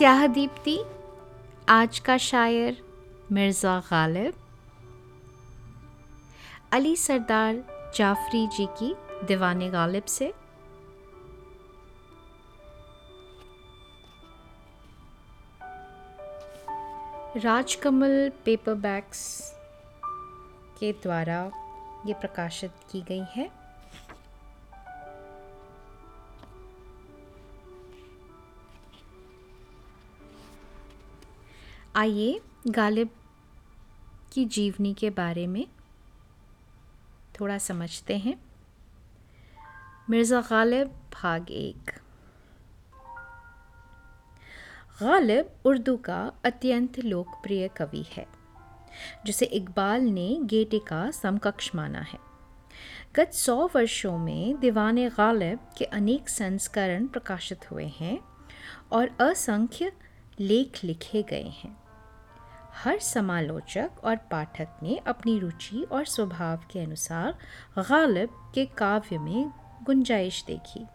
स्याह दीप्ति आज का शायर मिर्ज़ा गालिब, अली सरदार जाफरी जी की दीवान गालिब से। राजकमल पेपरबैक्स के द्वारा ये प्रकाशित की गई है। आइए गालिब की जीवनी के बारे में थोड़ा समझते हैं। मिर्ज़ा गालिब, भाग एक। गालिब उर्दू का अत्यंत लोकप्रिय कवि है, जिसे इकबाल ने गेटे का समकक्ष माना है। गत सौ वर्षों में दीवान गालिब के अनेक संस्करण प्रकाशित हुए हैं और असंख्य लेख लिखे गए हैं। हर समालोचक और पाठक ने अपनी रुचि और स्वभाव के अनुसार गालिब के काव्य में गुंजाइश देखी।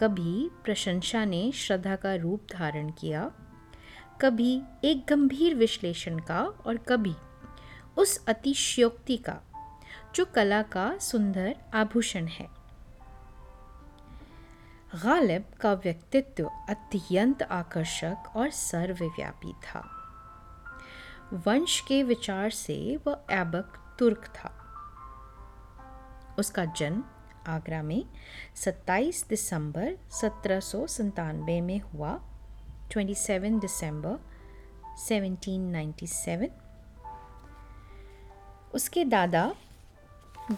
कभी प्रशंसा ने श्रद्धा का रूप धारण किया, कभी एक गंभीर विश्लेषण का और कभी उस अतिशयोक्ति का, जो कला का सुंदर आभूषण है। गालिब का व्यक्तित्व अत्यंत आकर्षक और सर्वव्यापी था। वंश के विचार से वह ऐबक तुर्क था। उसका जन्म आगरा में 27 दिसंबर सत्रह में हुआ। 27 दिसंबर 1797 उसके दादा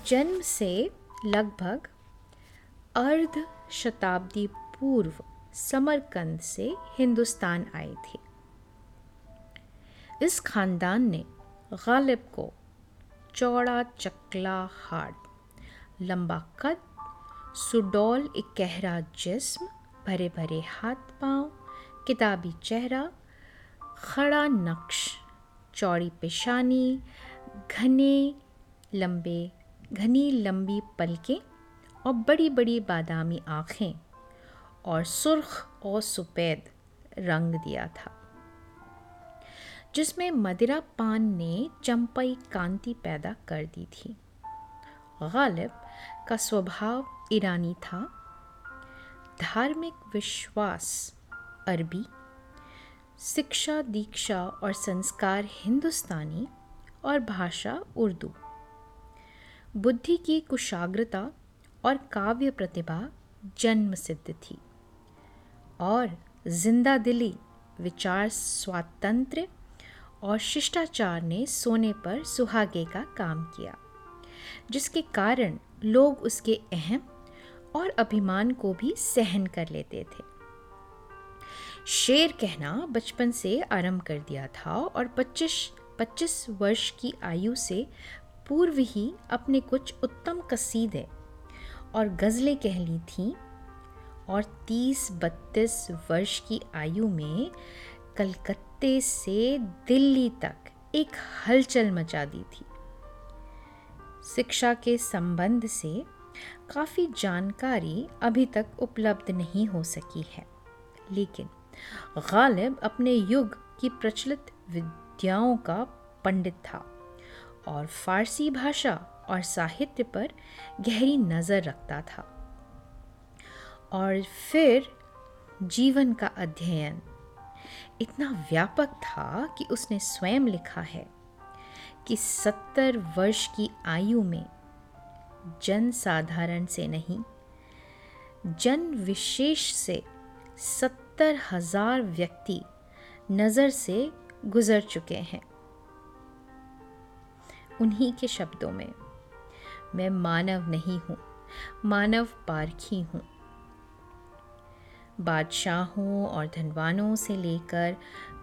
जन्म से लगभग अर्ध शताब्दी पूर्व समरकंद से हिंदुस्तान आए थे। इस खानदान ने गालिब को चौड़ा चकला हाड लंबा कद, सुडौल एक गहरा जिस्म, भरे भरे हाथ पाँव, किताबी चेहरा, खड़ा नक्श, चौड़ी पेशानी, घने लंबे, घनी लंबी पलकें और बड़ी बड़ी बादामी आँखें और सुर्ख और सफ़ेद रंग दिया था। जिसमें मदिरा पान ने चंपई कांति पैदा कर दी थी। गालिब का स्वभाव ईरानी था। धार्मिक विश्वास अरबी, शिक्षा दीक्षा और संस्कार हिंदुस्तानी और भाषा उर्दू। बुद्धि की कुशाग्रता और काव्य प्रतिभा जन्म सिद्ध थी। और ज़िंदा दिली, विचार स्वातंत्र्य और शिष्टाचार ने सोने पर सुहागे का काम किया, जिसके कारण लोग उसके अहम और अभिमान को भी सहन कर लेते थे। शेर कहना बचपन से आरंभ कर दिया था और 25 25 वर्ष की आयु से पूर्व ही अपने कुछ उत्तम कसीदे और गज़लें कह ली थीं और 30-32 वर्ष की आयु में कलकत्ते से दिल्ली तक एक हलचल मचा दी थी। शिक्षा के संबंध से काफ़ी जानकारी अभी तक उपलब्ध नहीं हो सकी है, लेकिन गालिब अपने युग की प्रचलित विद्याओं का पंडित था और फारसी भाषा और साहित्य पर गहरी नज़र रखता था। और फिर जीवन का अध्ययन इतना व्यापक था कि उसने स्वयं लिखा है कि सत्तर वर्ष की आयु में जन साधारण से नहीं, जन विशेष से सत्तर हज़ार व्यक्ति नज़र से गुजर चुके हैं। उन्हीं के शब्दों में मैं मानव नहीं हूँ, मानव पारखी हूँ। बादशाहों और धनवानों से लेकर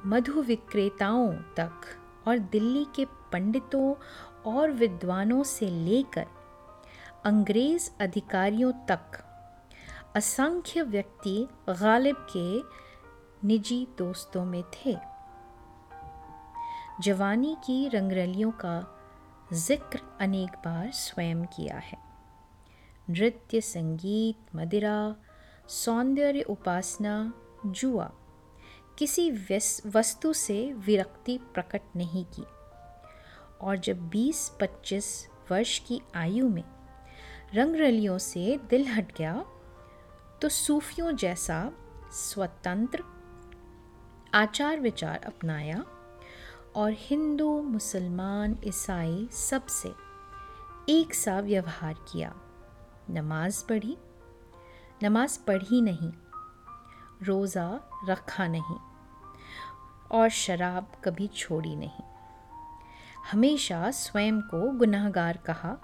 मधु विक्रेताओं तक और दिल्ली के पंडितों और विद्वानों से लेकर अंग्रेज़ अधिकारियों तक असंख्य व्यक्ति गालिब के निजी दोस्तों में थे। जवानी की रंगरलियों का ज़िक्र अनेक बार स्वयं किया है। नृत्य, संगीत, मदिरा सौंदर्य उपासना जुआ। किसी वस्तु से विरक्ति प्रकट नहीं की। और जब 20-25 वर्ष की आयु में रंगरलियों से दिल हट गया तो सूफियों जैसा स्वतंत्र आचार विचार अपनाया और हिंदू, मुसलमान, ईसाई सबसे एक सा व्यवहार किया। नमाज़ पढ़ी नमाज़ पढ़ी नहीं, रोज़ा रखा नहीं और शराब कभी छोड़ी नहीं। हमेशा स्वयं को गुनाहगार कहा,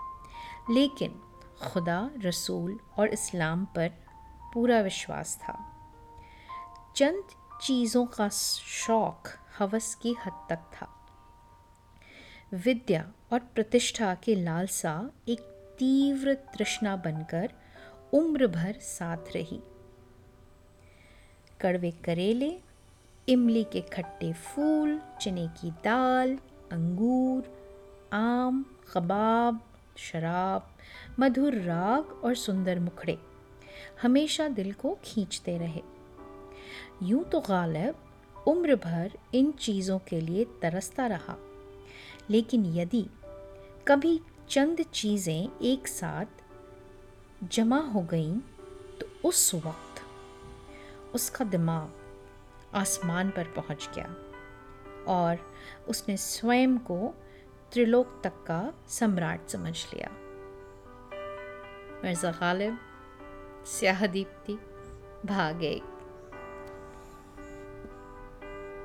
लेकिन खुदा, रसूल और इस्लाम पर पूरा विश्वास था। चंद चीज़ों का शौक हवस की हद तक था। विद्या और प्रतिष्ठा के लालसा एक तीव्र तृष्णा बनकर उम्र भर साथ रही। कड़वे करेले, इमली के खट्टे फूल, चने की दाल, अंगूर, आम, कबाब, शराब, मधुर राग और सुंदर मुखड़े हमेशा दिल को खींचते रहे। यूँ तो गालिब उम्र भर इन चीज़ों के लिए तरसता रहा, लेकिन यदि कभी चंद चीज़ें एक साथ जमा हो गई तो उस वक्त उसका दिमाग आसमान पर पहुँच गया और उसने स्वयं को त्रिलोक तक का सम्राट समझ लिया। मिर्ज़ा गालिब, स्याह दीप्ति, भाग एक